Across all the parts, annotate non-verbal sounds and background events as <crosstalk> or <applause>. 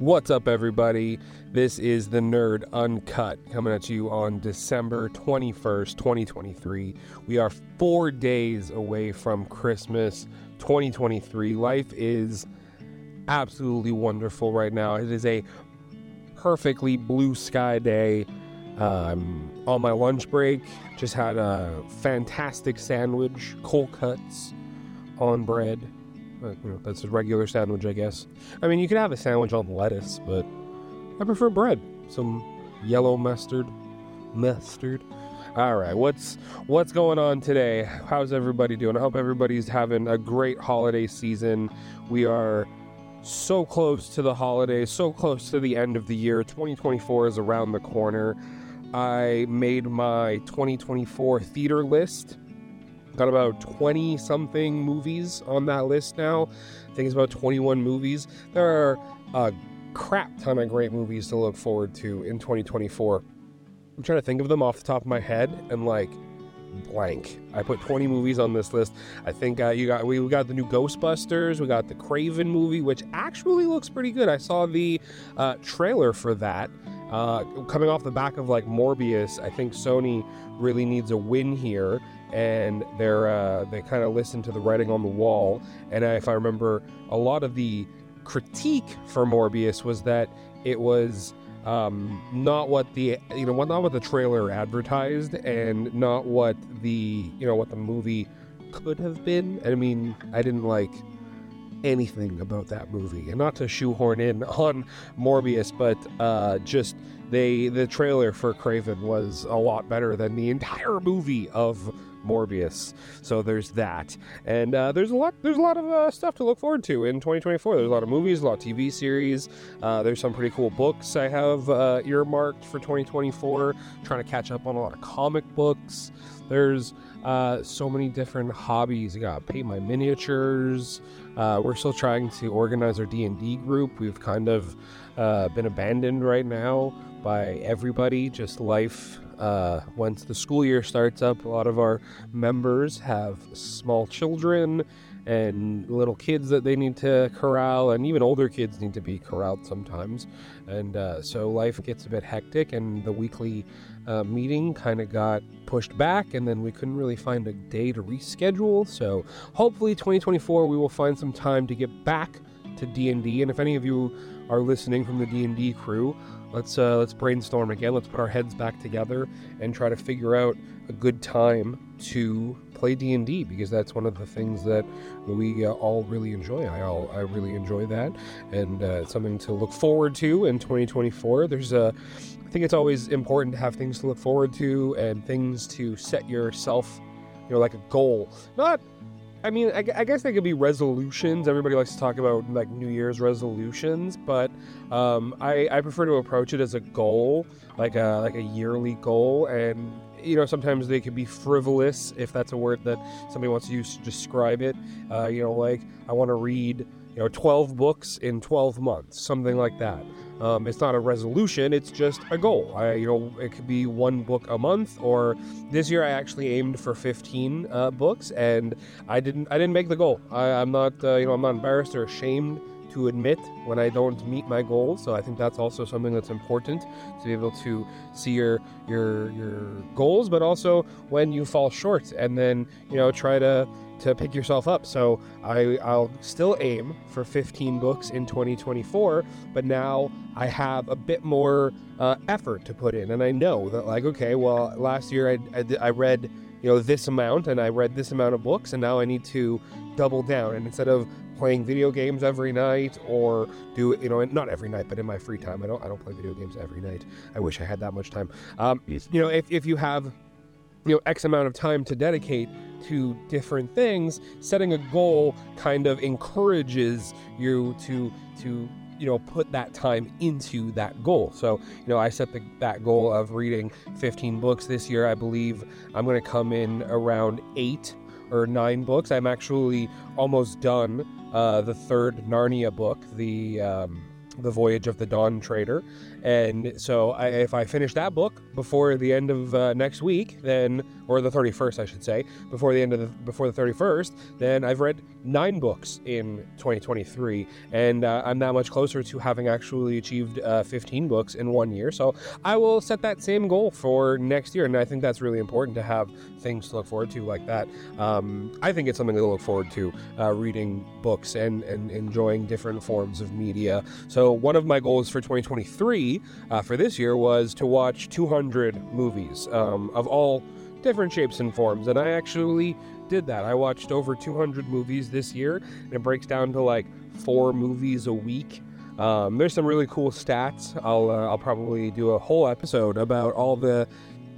What's up, everybody? This is the Nerd Uncut coming at you on December 21st, 2023. We are four days away from Christmas 2023. Life is absolutely wonderful right now. It is a perfectly blue sky day. Um, on my lunch break, just had a fantastic sandwich, cold cuts on bread that's a regular sandwich, I guess. I mean, you could have a sandwich on lettuce, but I prefer bread. Some yellow mustard, mustard. All right, what's what's going on today? How's everybody doing? I hope everybody's having a great holiday season. We are so close to the holidays, so close to the end of the year. 2024 is around the corner. I made my 2024 theater list got about 20 something movies on that list now. I think it's about 21 movies. There are a crap ton of great movies to look forward to in 2024. I'm trying to think of them off the top of my head and like blank. I put 20 movies on this list. I think uh, you got we, we got the new Ghostbusters, we got the Kraven movie, which actually looks pretty good. I saw the uh, trailer for that. Uh, coming off the back of like Morbius, I think Sony really needs a win here and they're uh, they kind of listen to the writing on the wall. And if I remember, a lot of the critique for Morbius was that it was um, not what the you know not what the trailer advertised, and not what the you know what the movie could have been. I mean, I didn't like anything about that movie, and not to shoehorn in <laughs> on Morbius, but uh, just they the trailer for Kraven was a lot better than the entire movie of Morbius. So there's that, and uh, there's a lot. There's a lot of uh, stuff to look forward to in 2024. There's a lot of movies, a lot of TV series. Uh, there's some pretty cool books I have uh, earmarked for 2024. Trying to catch up on a lot of comic books. There's uh, so many different hobbies. I got paint my miniatures. Uh, we're still trying to organize our D and D group. We've kind of been abandoned right now by everybody. Just life uh, once the school year starts up, a lot of our members have small children and little kids that they need to corral, and even older kids need to be corralled sometimes. And uh, so life gets a bit hectic, and the weekly uh, meeting kind of got pushed back, and then we couldn't really find a day to reschedule. So hopefully, 2024, we will find some time to get back to D&D. And if any of you are listening from the D&D crew, let's uh, let's brainstorm again. Let's put our heads back together and try to figure out a good time to play D&D because that's one of the things that we uh, all really enjoy. I all I really enjoy that and uh, it's something to look forward to in 2024. There's a I think it's always important to have things to look forward to and things to set yourself, you know, like a goal. Not I mean, I, I, guess they could be resolutions. Everybody likes to talk about like New Year's resolutions, but um, I, I, prefer to approach it as a goal, like a like a yearly goal. And you know, sometimes they can be frivolous, if that's a word that somebody wants to use to describe it. Uh, you know, like I want to read you know 12 books in 12 months, something like that. Um, it's not a resolution; it's just a goal. I, you know, it could be one book a month, or this year I actually aimed for 15 uh, books, and I didn't. I didn't make the goal. I, am not, uh, you know, I'm not embarrassed or ashamed to admit when I don't meet my goals. So I think that's also something that's important to be able to see your your your goals, but also when you fall short, and then you know try to to pick yourself up. So I, I'll still aim for 15 books in 2024, but now I have a bit more uh, effort to put in. And I know that, like, okay, well, last year I, I, I read, you know, this amount and I read this amount of books, and now I need to double down. And instead of playing video games every night or do you know not every night but in my free time i don't i don't play video games every night. I wish i had that much time. Um, you know if, if you have you know x amount of time to dedicate to different things setting a goal kind of encourages you to to you know put that time into that goal. So you know i set the, that goal of reading 15 books this year. I believe i'm going to come in around eight or nine books. I'm actually almost done uh, the third narnia book the um, the Voyage of the Dawn Treader. And so, I, if I finish that book before the end of uh, next week, then or the 31st, I should say, before the end of the before the 31st, then I've read nine books in 2023, and uh, I'm that much closer to having actually achieved uh, 15 books in one year. So I will set that same goal for next year, and I think that's really important to have things to look forward to like that. Um, I think it's something to look forward to, uh, reading books and, and enjoying different forms of media. So one of my goals for 2023 uh, for this year was to watch 200 movies um, of all different shapes and forms, and I actually did that. I watched over 200 movies this year, and it breaks down to like four movies a week. Um, there's some really cool stats. I'll uh, I'll probably do a whole episode about all the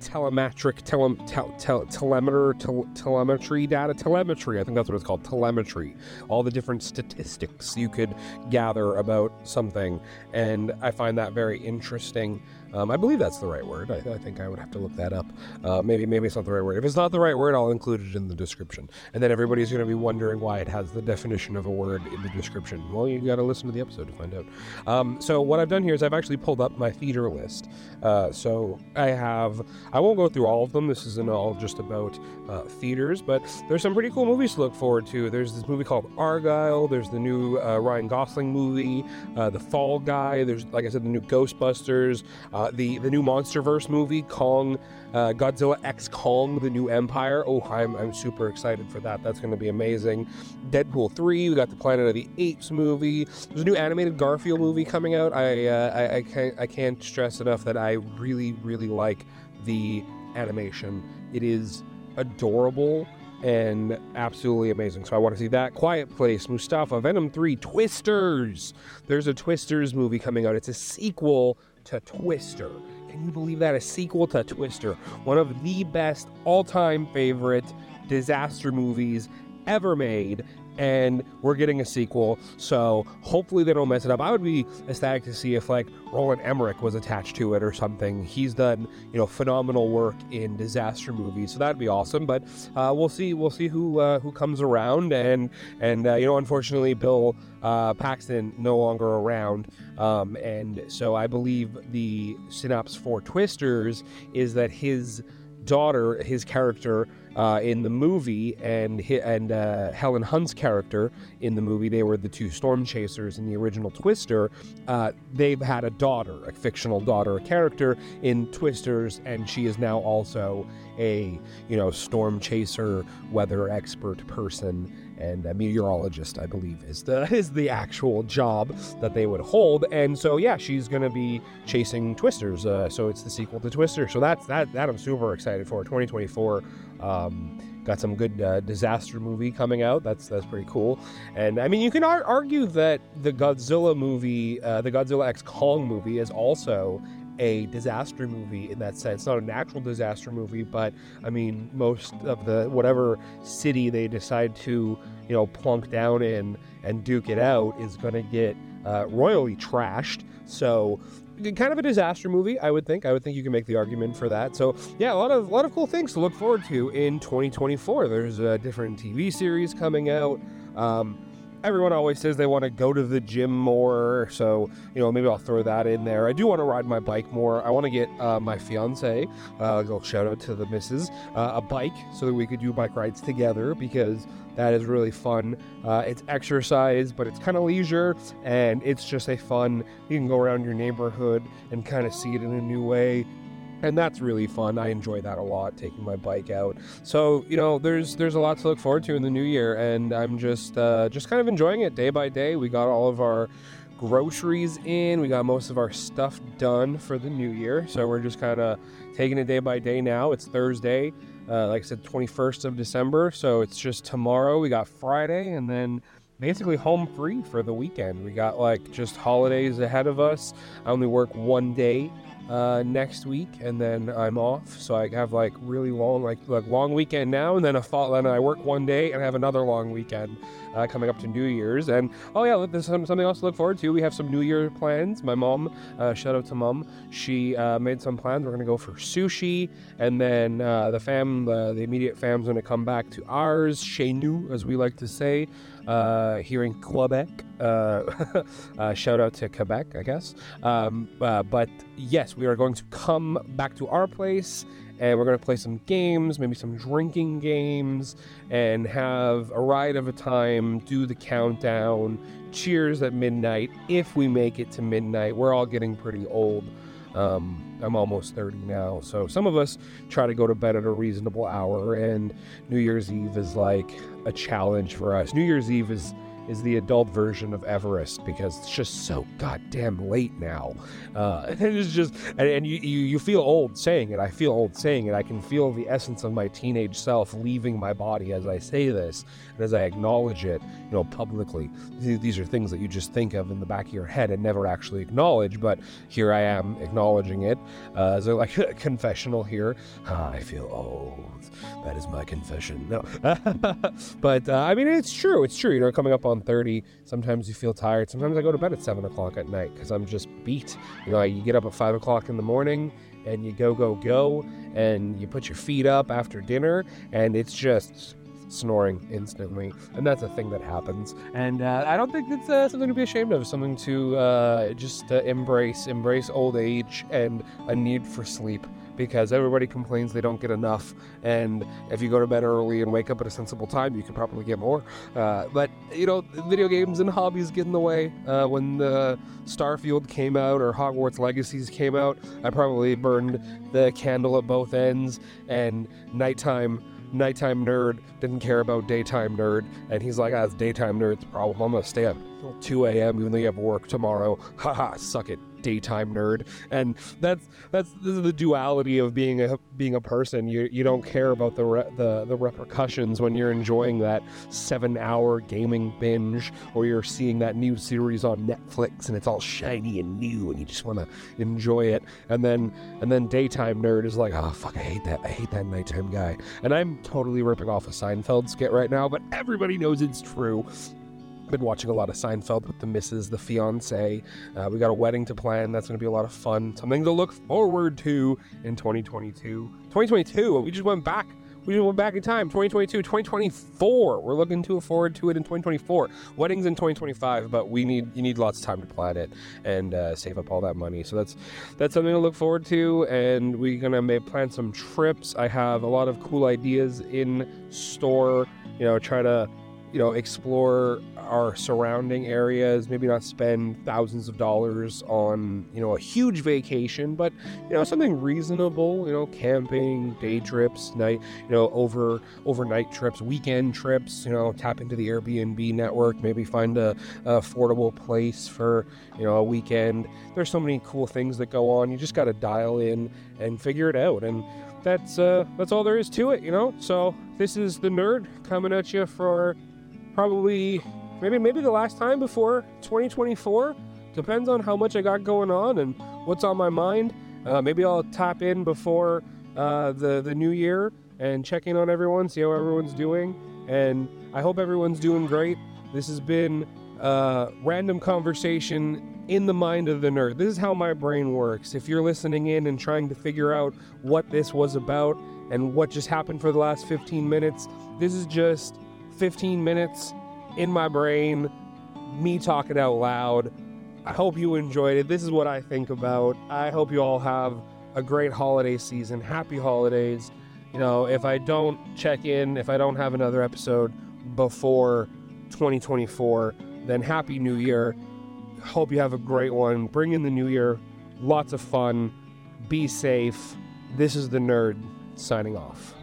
telemetric tele, tel, tel, telemeter tel, telemetry data? Telemetry i think that's what it's called telemetry. All the different statistics you could gather about something. And i find that very interesting um, I believe that's the right word. I, I, think I would have to look that up. Uh, maybe maybe it's not the right word. If it's not the right word, I'll include it in the description. And then everybody's going to be wondering why it has the definition of a word in the description. Well, you got to listen to the episode to find out. Um, so what I've done here is I've actually pulled up my theater list. Uh, so I have. I won't go through all of them. This isn't all just about uh, theaters, but there's some pretty cool movies to look forward to. There's this movie called Argylle. There's the new uh, Ryan Gosling movie, uh, The Fall Guy. There's like I said, the new Ghostbusters. Uh, the the new MonsterVerse movie, Kong, uh, Godzilla X Kong, the new Empire. Oh, I'm, I'm super excited for that. That's going to be amazing. Deadpool three. We got the Planet of the Apes movie. There's a new animated Garfield movie coming out. I uh, I, I can't I can't stress enough that I really really like the animation. It is adorable and absolutely amazing. So I want to see that. Quiet Place, Mustafa, Venom 3, Twisters. There's a Twisters movie coming out. It's a sequel to Twister. Can you believe that? A sequel to Twister. One of the best all time favorite disaster movies ever made and we're getting a sequel. So hopefully they don't mess it up. I would be ecstatic to see if like Roland Emmerich was attached to it or something. He's done you know phenomenal work in disaster movies, so that'd be awesome. But uh, we'll see. We'll see who uh, who comes around. And and uh, you know, unfortunately, Bill uh, Paxton no longer around. Um, and so I believe the synopsis for Twisters is that his daughter, his character uh, in the movie, and and uh, Helen Hunt's character in the movie, they were the two storm chasers in the original Twister. Uh, they've had a daughter, a fictional daughter, character in Twisters, and she is now also a you know storm chaser, weather expert person and a meteorologist, I believe, is the <laughs> is the actual job that they would hold. And so, yeah, she's to be chasing Twisters. Uh, so it's the sequel to Twister. So that's that that I'm super excited for. 2024. Um, got some good uh, disaster movie coming out. That's that's pretty cool. And I mean, you can ar- argue that the Godzilla movie, uh, the Godzilla X Kong movie, is also a disaster movie in that sense. Not a natural disaster movie, but I mean, most of the whatever city they decide to, you know, plunk down in and duke it out is going to get uh, royally trashed. So kind of a disaster movie, I would think. I would think you can make the argument for that. So yeah, a lot of a lot of cool things to look forward to in 2024. There's a different TV series coming out. Um, everyone always says they want to go to the gym more, so you know maybe I'll throw that in there. I do want to ride my bike more. I want to get uh, my fiance, uh, little shout out to the missus, uh, a bike so that we could do bike rides together because that is really fun. Uh, it's exercise, but it's kind of leisure, and it's just a fun. You can go around your neighborhood and kind of see it in a new way and that's really fun. I enjoy that a lot, taking my bike out. So you know, there's there's a lot to look forward to in the new year, and I'm just uh, just kind of enjoying it day by day. We got all of our groceries in, we got most of our stuff done for the new year, so we're just kind of taking it day by day now. It's Thursday, uh, like I said, 21st of December, so it's just tomorrow. We got Friday, and then basically home free for the weekend. We got like just holidays ahead of us. I only work one day uh, next week, and then I'm off. So I have like really long, like like long weekend now, and then a fall. Then I work one day and I have another long weekend uh, coming up to New Year's. And oh yeah, there's some, something else to look forward to. We have some New Year plans. My mom, uh, shout out to mom, she uh, made some plans. We're gonna go for sushi, and then uh, the fam, the, the immediate fam's gonna come back to ours, chez nous, as we like to say uh, here in Quebec. Uh, <laughs> uh, shout out to Quebec, I guess. Um, uh, but yes, yes, we are going to come back to our place and we're going to play some games, maybe some drinking games, and have a ride of a time, do the countdown, cheers at midnight if we make it to midnight. We're all getting pretty old. Um, I'm almost 30 now, so some of us try to go to bed at a reasonable hour, and New Year's Eve is like a challenge for us. New Year's Eve is is the adult version of Everest because it's just so goddamn late now. Uh, <laughs> it's just, and, and you, you, you feel old saying it. I feel old saying it. I can feel the essence of my teenage self leaving my body as I say this and as I acknowledge it, you know, publicly. These are things that you just think of in the back of your head and never actually acknowledge, but here I am acknowledging it uh, as a like a <laughs> confessional here. Ah, I feel old. That is my confession. No, <laughs> but uh, I mean, it's true. It's true. You know, coming up on 30, sometimes you feel tired. Sometimes I go to bed at 7 o'clock at night because I'm just beat. You know, you get up at 5 o'clock in the morning and you go, go, go, and you put your feet up after dinner, and it's just snoring instantly, and that's a thing that happens. And uh, I don't think it's uh, something to be ashamed of. Something to uh, just embrace, embrace old age and a need for sleep because everybody complains they don't get enough. And if you go to bed early and wake up at a sensible time, you can probably get more. Uh, but, you know, video games and hobbies get in the way. Uh, when the Starfield came out or Hogwarts Legacies came out, I probably burned the candle at both ends and nighttime nighttime nerd didn't care about daytime nerd and he's like ah it's daytime nerd's problem. I'm gonna stay up till 2 a.m even though you have work tomorrow. <laughs> Haha suck it daytime nerd, and that's that's the duality of being a being a person. You you don't care about the re, the the repercussions when you're enjoying that seven hour gaming binge, or you're seeing that new series on Netflix and it's all shiny and new, and you just want to enjoy it. And then and then daytime nerd is like, oh fuck, I hate that. I hate that nighttime guy. And I'm totally ripping off a Seinfeld skit right now, but everybody knows it's true been watching a lot of Seinfeld with the missus, the fiance. Uh, we got a wedding to plan. That's going to be a lot of fun. Something to look forward to in 2022. 2022. We just went back. We just went back in time. 2022, 2024. We're looking to forward to it in 2024. Weddings in 2025, but we need you need lots of time to plan it and uh, save up all that money. So that's that's something to look forward to. And we're gonna may plan some trips. I have a lot of cool ideas in store. You know, try to you know, explore our surrounding areas, maybe not spend thousands of dollars on, you know, a huge vacation, but, you know, something reasonable, you know, camping, day trips, night, you know, over overnight trips, weekend trips, you know, tap into the Airbnb network, maybe find a, a affordable place for, you know, a weekend. There's so many cool things that go on. You just got to dial in and figure it out. And that's uh that's all there is to it, you know? So this is the nerd coming at you for probably maybe maybe the last time before 2024. Depends on how much I got going on and what's on my mind. Uh, maybe I'll tap in before uh, the the new year and check in on everyone, see how everyone's doing, and I hope everyone's doing great. This has been a random conversation in the mind of the nerd. This is how my brain works. If you're listening in and trying to figure out what this was about and what just happened for the last 15 minutes, this is just 15 minutes in my brain, me talking out loud. I hope you enjoyed it. This is what I think about. I hope you all have a great holiday season. Happy holidays. You know, if I don't check in, if I don't have another episode before 2024, then Happy New Year. Hope you have a great one. Bring in the new year. Lots of fun. Be safe. This is the nerd signing off.